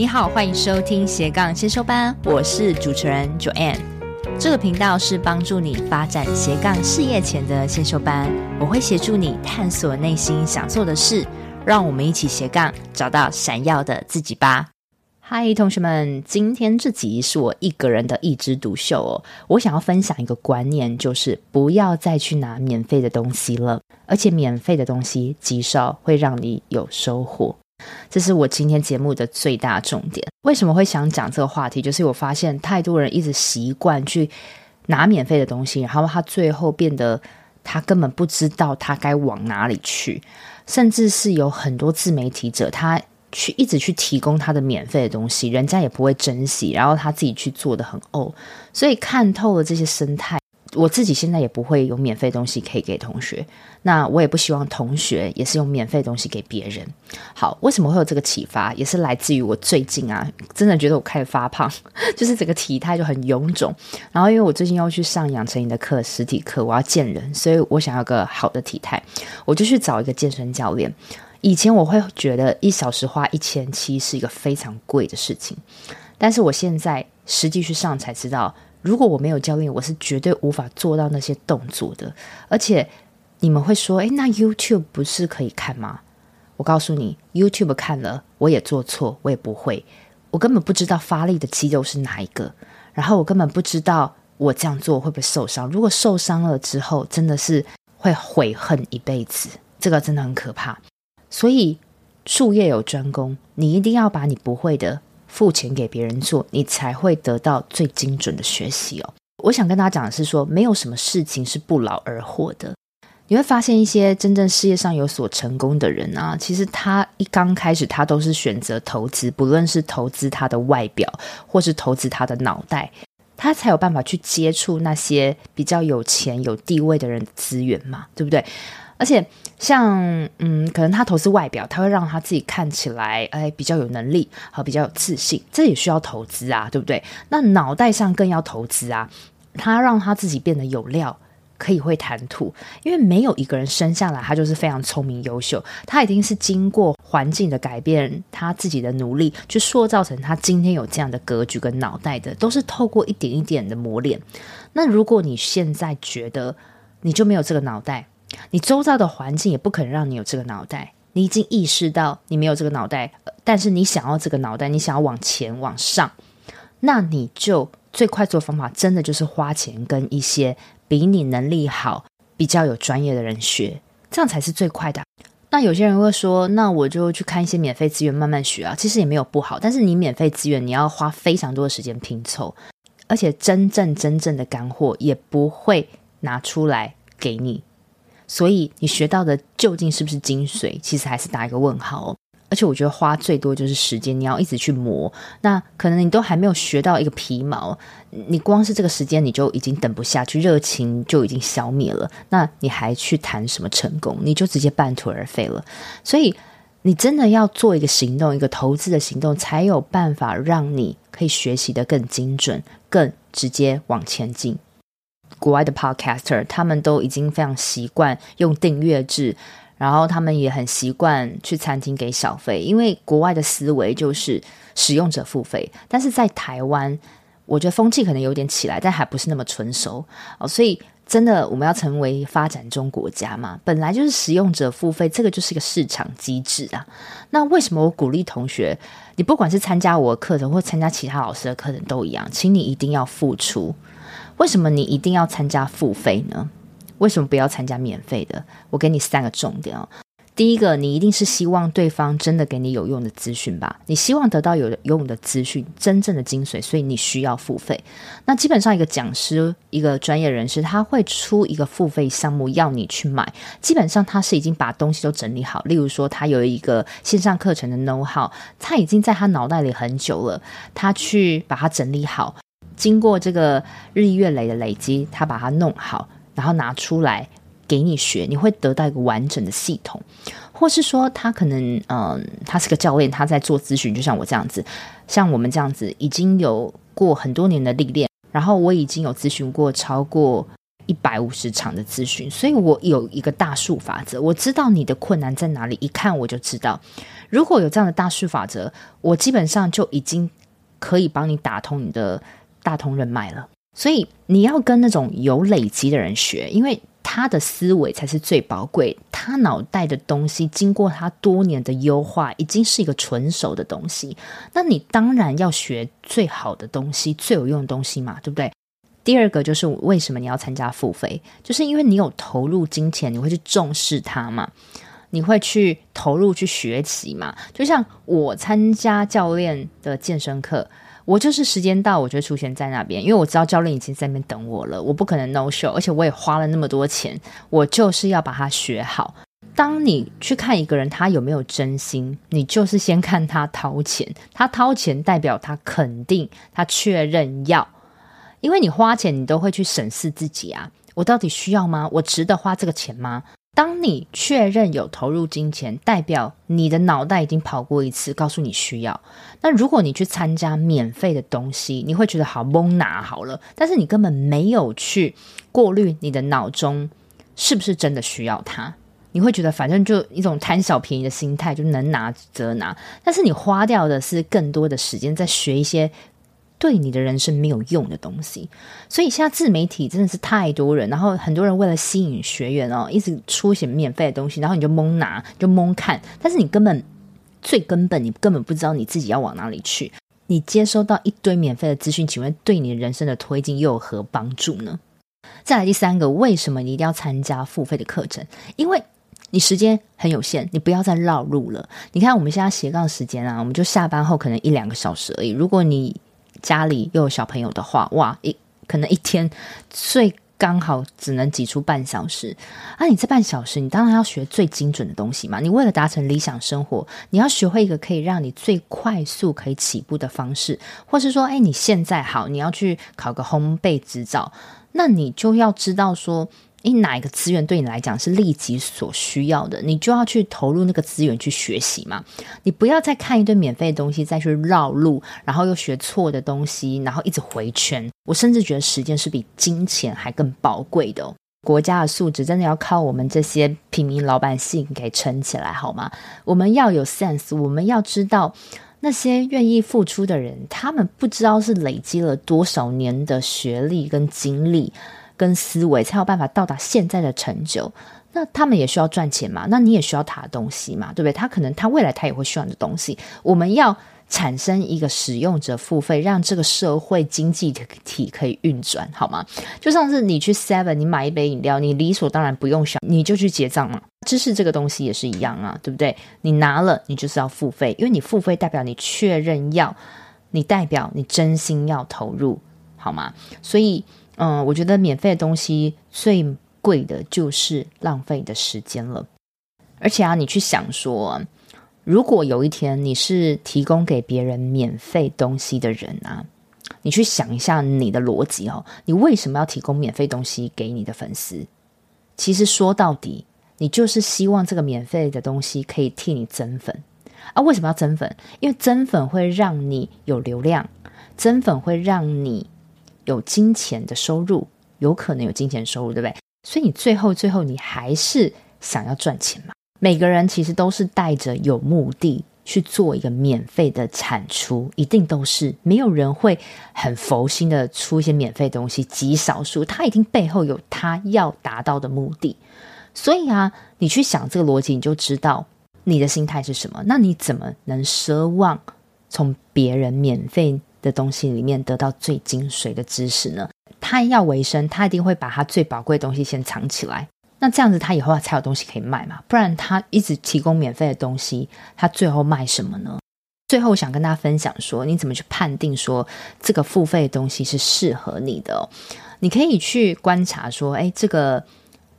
你好，欢迎收听斜杠先修班，我是主持人 Joanne。这个频道是帮助你发展斜杠事业前的先修班，我会协助你探索内心想做的事，让我们一起斜杠找到闪耀的自己吧。嗨，同学们，今天这集是我一个人的一枝独秀哦。我想要分享一个观念，就是不要再去拿免费的东西了，而且免费的东西极少会让你有收获。这是我今天节目的最大重点。为什么会想讲这个话题？就是我发现太多人一直习惯去拿免费的东西，然后他最后变得他根本不知道他该往哪里去，甚至是有很多自媒体者，他去一直去提供他的免费的东西，人家也不会珍惜，然后他自己去做的很呕，所以看透了这些生态。我自己现在也不会有免费东西可以给同学，那我也不希望同学也是用免费东西给别人。好，为什么会有这个启发？也是来自于我最近啊，真的觉得我开始发胖，就是整个体态就很臃肿。然后因为我最近要去上养成营的课，实体课，我要见人，所以我想要个好的体态，我就去找一个健身教练。以前我会觉得一小时花一千七是一个非常贵的事情，但是我现在实际去上才知道。如果我没有教练，我是绝对无法做到那些动作的。而且你们会说：“诶，那 YouTube 不是可以看吗？”我告诉你，YouTube 看了我也做错，我也不会，我根本不知道发力的肌肉是哪一个，然后我根本不知道我这样做会不会受伤。如果受伤了之后，真的是会悔恨一辈子，这个真的很可怕。所以术业有专攻，你一定要把你不会的。付钱给别人做，你才会得到最精准的学习哦。我想跟大家讲的是说，没有什么事情是不劳而获的。你会发现一些真正事业上有所成功的人啊，其实他一刚开始，他都是选择投资，不论是投资他的外表，或是投资他的脑袋，他才有办法去接触那些比较有钱、有地位的人的资源嘛，对不对？而且，像嗯，可能他投资外表，他会让他自己看起来哎比较有能力和比较有自信，这也需要投资啊，对不对？那脑袋上更要投资啊，他让他自己变得有料，可以会谈吐，因为没有一个人生下来他就是非常聪明优秀，他一定是经过环境的改变，他自己的努力去塑造成他今天有这样的格局跟脑袋的，都是透过一点一点的磨练。那如果你现在觉得你就没有这个脑袋，你周遭的环境也不可能让你有这个脑袋。你已经意识到你没有这个脑袋，但是你想要这个脑袋，你想要往前往上，那你就最快做方法，真的就是花钱跟一些比你能力好、比较有专业的人学，这样才是最快的。那有些人会说，那我就去看一些免费资源慢慢学啊，其实也没有不好。但是你免费资源，你要花非常多的时间拼凑，而且真正真正的干货也不会拿出来给你。所以你学到的究竟是不是精髓？其实还是打一个问号哦。而且我觉得花最多就是时间，你要一直去磨。那可能你都还没有学到一个皮毛，你光是这个时间你就已经等不下去，热情就已经消灭了。那你还去谈什么成功？你就直接半途而废了。所以你真的要做一个行动，一个投资的行动，才有办法让你可以学习得更精准、更直接往前进。国外的 podcaster，他们都已经非常习惯用订阅制，然后他们也很习惯去餐厅给小费，因为国外的思维就是使用者付费。但是在台湾，我觉得风气可能有点起来，但还不是那么成熟哦。所以真的，我们要成为发展中国家嘛，本来就是使用者付费，这个就是一个市场机制啊。那为什么我鼓励同学，你不管是参加我的课程或参加其他老师的课程都一样，请你一定要付出。为什么你一定要参加付费呢？为什么不要参加免费的？我给你三个重点哦。第一个，你一定是希望对方真的给你有用的资讯吧？你希望得到有用的资讯，真正的精髓，所以你需要付费。那基本上一个讲师、一个专业人士，他会出一个付费项目要你去买。基本上他是已经把东西都整理好，例如说他有一个线上课程的 know-how，他已经在他脑袋里很久了，他去把它整理好。经过这个日月累的累积，他把它弄好，然后拿出来给你学，你会得到一个完整的系统。或是说，他可能嗯、他是个教练，他在做咨询，就像我这样子，像我们这样子，已经有过很多年的历练，然后我已经有咨询过超过一百五十场的咨询，所以我有一个大数法则，我知道你的困难在哪里，一看我就知道。如果有这样的大数法则，我基本上就已经可以帮你打通你的大通人脉了。所以你要跟那种有累积的人学，因为他的思维才是最宝贵，他脑袋的东西经过他多年的优化，已经是一个纯熟的东西。那你当然要学最好的东西，最有用的东西嘛，对不对？第二个就是为什么你要参加付费，就是因为你有投入金钱，你会去重视它嘛，你会去投入去学习嘛。就像我参加教练的健身课。我就是时间到，我就出现在那边，因为我知道教练已经在那边等我了，我不可能 no show，而且我也花了那么多钱，我就是要把它学好。当你去看一个人他有没有真心，你就是先看他掏钱，他掏钱代表他肯定，他确认要，因为你花钱你都会去审视自己啊，我到底需要吗？我值得花这个钱吗？当你确认有投入金钱，代表你的脑袋已经跑过一次，告诉你需要。那如果你去参加免费的东西，你会觉得好蒙拿好了，但是你根本没有去过滤你的脑中是不是真的需要它。你会觉得反正就一种贪小便宜的心态，就能拿则拿。但是你花掉的是更多的时间在学一些。对你的人生没有用的东西，所以现在自媒体真的是太多人，然后很多人为了吸引学员哦，一直出些免费的东西，然后你就蒙拿，就蒙看，但是你根本最根本，你根本不知道你自己要往哪里去。你接收到一堆免费的资讯，请问对你人生的推进又有何帮助呢？再来第三个，为什么你一定要参加付费的课程？因为你时间很有限，你不要再绕路了。你看我们现在斜杠时间啊，我们就下班后可能一两个小时而已。如果你家里又有小朋友的话，哇，一可能一天最刚好只能挤出半小时。啊，你这半小时，你当然要学最精准的东西嘛。你为了达成理想生活，你要学会一个可以让你最快速可以起步的方式，或是说，哎，你现在好，你要去考个烘焙执照，那你就要知道说。你哪一个资源对你来讲是立即所需要的，你就要去投入那个资源去学习嘛。你不要再看一堆免费的东西，再去绕路，然后又学错的东西，然后一直回圈。我甚至觉得时间是比金钱还更宝贵的。国家的素质真的要靠我们这些平民老百姓给撑起来，好吗？我们要有 sense，我们要知道那些愿意付出的人，他们不知道是累积了多少年的学历跟经历。跟思维才有办法到达现在的成就，那他们也需要赚钱嘛？那你也需要他的东西嘛？对不对？他可能他未来他也会需要你的东西。我们要产生一个使用者付费，让这个社会经济体可以运转，好吗？就像是你去 Seven，你买一杯饮料，你理所当然不用想，你就去结账嘛。知识这个东西也是一样啊，对不对？你拿了，你就是要付费，因为你付费代表你确认要，你代表你真心要投入，好吗？所以。嗯，我觉得免费的东西最贵的就是浪费的时间了。而且啊，你去想说，如果有一天你是提供给别人免费东西的人啊，你去想一下你的逻辑哦，你为什么要提供免费东西给你的粉丝？其实说到底，你就是希望这个免费的东西可以替你增粉啊。为什么要增粉？因为增粉会让你有流量，增粉会让你。有金钱的收入，有可能有金钱收入，对不对？所以你最后最后你还是想要赚钱嘛？每个人其实都是带着有目的去做一个免费的产出，一定都是没有人会很佛心的出一些免费东西，极少数，他一定背后有他要达到的目的。所以啊，你去想这个逻辑，你就知道你的心态是什么。那你怎么能奢望从别人免费的东西里面得到最精髓的知识呢？他要维生，他一定会把他最宝贵的东西先藏起来。那这样子，他以后才有东西可以卖嘛。不然他一直提供免费的东西，他最后卖什么呢？最后，想跟大家分享说，你怎么去判定说这个付费的东西是适合你的？你可以去观察说，诶，这个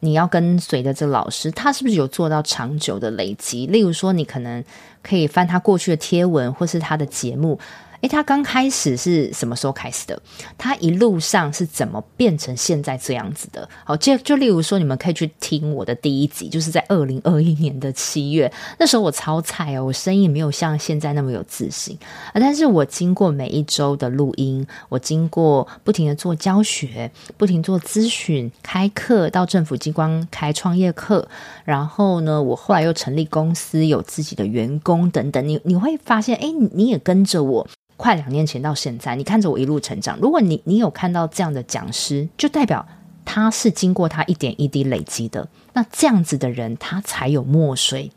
你要跟随的这老师，他是不是有做到长久的累积？例如说，你可能可以翻他过去的贴文，或是他的节目。诶，他刚开始是什么时候开始的？他一路上是怎么变成现在这样子的？好，就就例如说，你们可以去听我的第一集，就是在二零二一年的七月，那时候我超菜哦，我声音没有像现在那么有自信啊。但是我经过每一周的录音，我经过不停的做教学，不停做咨询、开课，到政府机关开创业课，然后呢，我后来又成立公司，有自己的员工等等，你你会发现，诶，你也跟着我。快两年前到现在，你看着我一路成长。如果你你有看到这样的讲师，就代表他是经过他一点一滴累积的。那这样子的人，他才有墨水，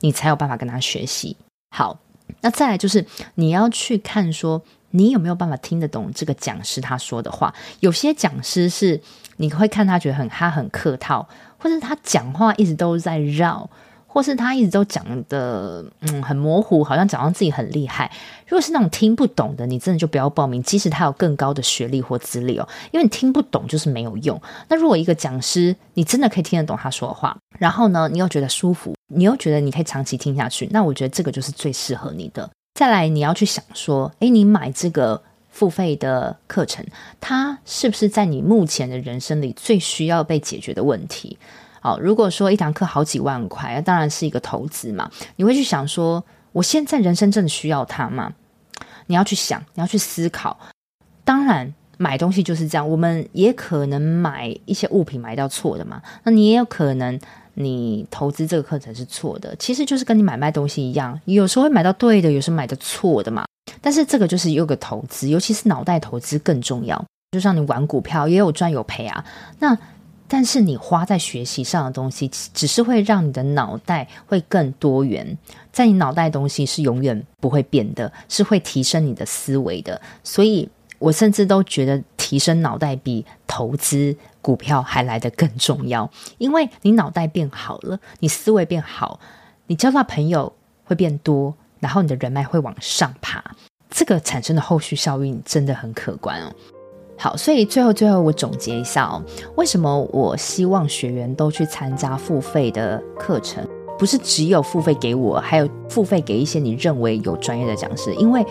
你才有办法跟他学习。好，那再来就是你要去看说，你有没有办法听得懂这个讲师他说的话。有些讲师是你会看他觉得很他很客套，或者他讲话一直都在绕。或是他一直都讲的嗯很模糊，好像讲到自己很厉害。如果是那种听不懂的，你真的就不要报名，即使他有更高的学历或资历哦，因为你听不懂就是没有用。那如果一个讲师，你真的可以听得懂他说的话，然后呢，你又觉得舒服，你又觉得你可以长期听下去，那我觉得这个就是最适合你的。再来，你要去想说，诶，你买这个付费的课程，它是不是在你目前的人生里最需要被解决的问题？好，如果说一堂课好几万块，当然是一个投资嘛。你会去想说，我现在人生真的需要它吗？你要去想，你要去思考。当然，买东西就是这样，我们也可能买一些物品买到错的嘛。那你也有可能，你投资这个课程是错的。其实就是跟你买卖东西一样，有时候会买到对的，有时候买的错的嘛。但是这个就是有个投资，尤其是脑袋投资更重要。就像你玩股票，也有赚有赔啊。那但是你花在学习上的东西，只是会让你的脑袋会更多元。在你脑袋的东西是永远不会变的，是会提升你的思维的。所以我甚至都觉得提升脑袋比投资股票还来得更重要。因为你脑袋变好了，你思维变好，你交到朋友会变多，然后你的人脉会往上爬。这个产生的后续效应真的很可观哦。好，所以最后最后我总结一下哦，为什么我希望学员都去参加付费的课程？不是只有付费给我，还有付费给一些你认为有专业的讲师。因为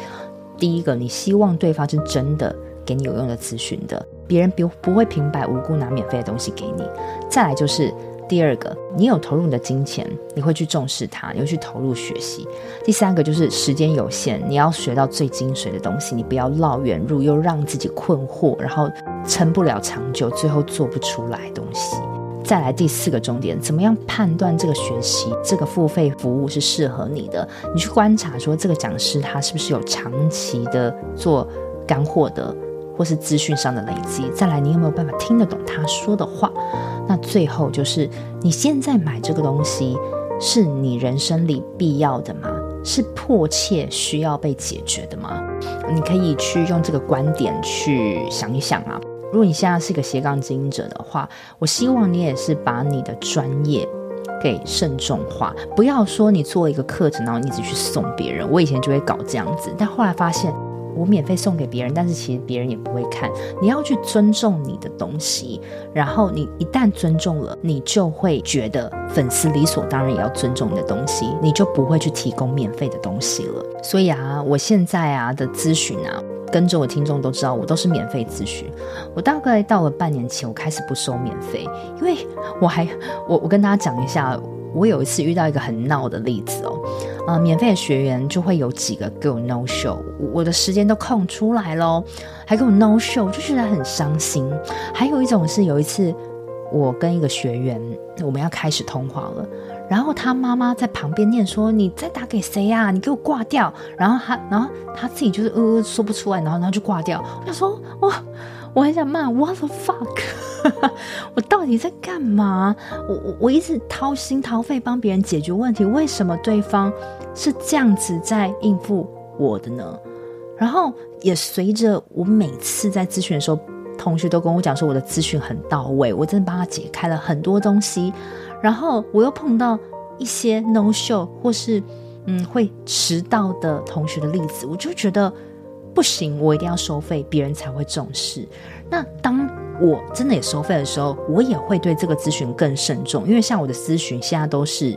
第一个，你希望对方是真的给你有用的咨询的，别人不不会平白无故拿免费的东西给你。再来就是。第二个，你有投入你的金钱，你会去重视它，你会去投入学习。第三个就是时间有限，你要学到最精髓的东西，你不要绕远路，又让自己困惑，然后撑不了长久，最后做不出来东西。再来第四个重点，怎么样判断这个学习这个付费服务是适合你的？你去观察说这个讲师他是不是有长期的做干货的。或是资讯上的累积，再来，你有没有办法听得懂他说的话？那最后就是，你现在买这个东西，是你人生里必要的吗？是迫切需要被解决的吗？你可以去用这个观点去想一想啊。如果你现在是一个斜杠经营者的话，我希望你也是把你的专业给慎重化，不要说你做一个课程，然后你一直去送别人。我以前就会搞这样子，但后来发现。我免费送给别人，但是其实别人也不会看。你要去尊重你的东西，然后你一旦尊重了，你就会觉得粉丝理所当然也要尊重你的东西，你就不会去提供免费的东西了。所以啊，我现在啊的咨询啊，跟着我听众都知道，我都是免费咨询。我大概到了半年前，我开始不收免费，因为我还我我跟大家讲一下。我有一次遇到一个很闹的例子哦，呃，免费的学员就会有几个给我 no show，我的时间都空出来咯，还给我 no show，就觉得很伤心。还有一种是有一次我跟一个学员，我们要开始通话了，然后他妈妈在旁边念说：“你在打给谁呀？你给我挂掉。”然后他，然后他自己就是呃说不出来，然后然后就挂掉。我想说哇。我很想骂 What the fuck，我到底在干嘛？我我我一直掏心掏肺帮别人解决问题，为什么对方是这样子在应付我的呢？然后也随着我每次在咨询的时候，同学都跟我讲说我的咨询很到位，我真的帮他解开了很多东西。然后我又碰到一些 no show 或是嗯会迟到的同学的例子，我就觉得。不行，我一定要收费，别人才会重视。那当我真的也收费的时候，我也会对这个咨询更慎重，因为像我的咨询现在都是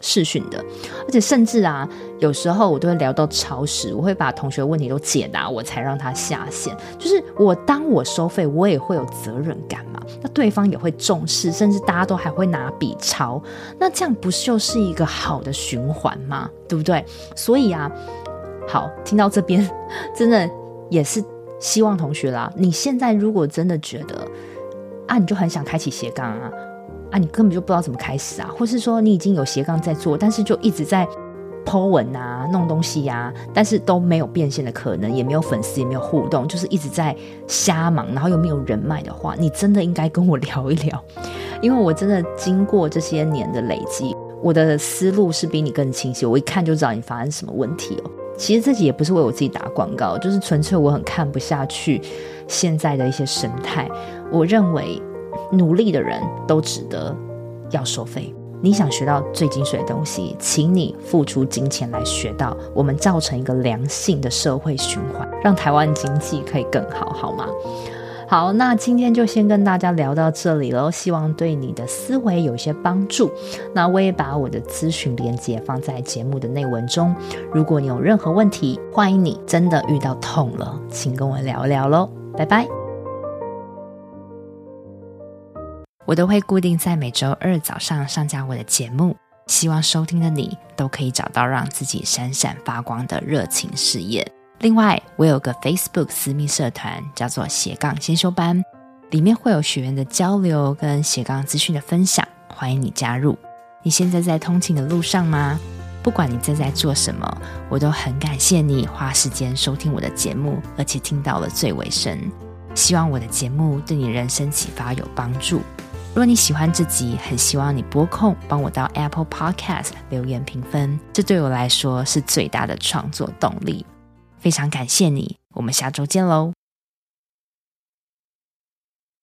视讯的，而且甚至啊，有时候我都会聊到超时，我会把同学问题都解答，我才让他下线。就是我当我收费，我也会有责任感嘛，那对方也会重视，甚至大家都还会拿笔抄，那这样不就是一个好的循环吗？对不对？所以啊，好，听到这边，真的也是希望同学啦，你现在如果真的觉得啊，你就很想开启斜杠啊。啊，你根本就不知道怎么开始啊，或是说你已经有斜杠在做，但是就一直在 po 文啊、弄东西呀、但是都没有变现的可能，也没有粉丝，也没有互动，就是一直在瞎忙，然后又没有人脉的话，你真的应该跟我聊一聊，因为我真的经过这些年的累积，我的思路是比你更清晰，我一看就知道你发生什么问题哦。其实自己也不是为我自己打广告，就是纯粹我很看不下去现在的一些生态，我认为。努力的人都值得要收费。你想学到最精髓的东西，请你付出金钱来学到。我们造成一个良性的社会循环，让台湾经济可以更好，好吗？好，那今天就先跟大家聊到这里喽，希望对你的思维有一些帮助。那我也把我的咨询连接放在节目的内文中。如果你有任何问题，欢迎你真的遇到痛了，请跟我聊聊喽。拜拜。我都会固定在每周二早上上架我的节目，希望收听的你都可以找到让自己闪闪发光的热情事业。另外，我有个 Facebook 私密社团，叫做斜杠先修班，里面会有学员的交流跟斜杠资讯的分享，欢迎你加入。你现在在通勤的路上吗？不管你正在做什么，我都很感谢你花时间收听我的节目，而且听到了最尾声。希望我的节目对你人生启发有帮助。如果你喜欢这集，很希望你拨空帮我到 Apple Podcast 留言评分，这对我来说是最大的创作动力。非常感谢你，我们下周见喽。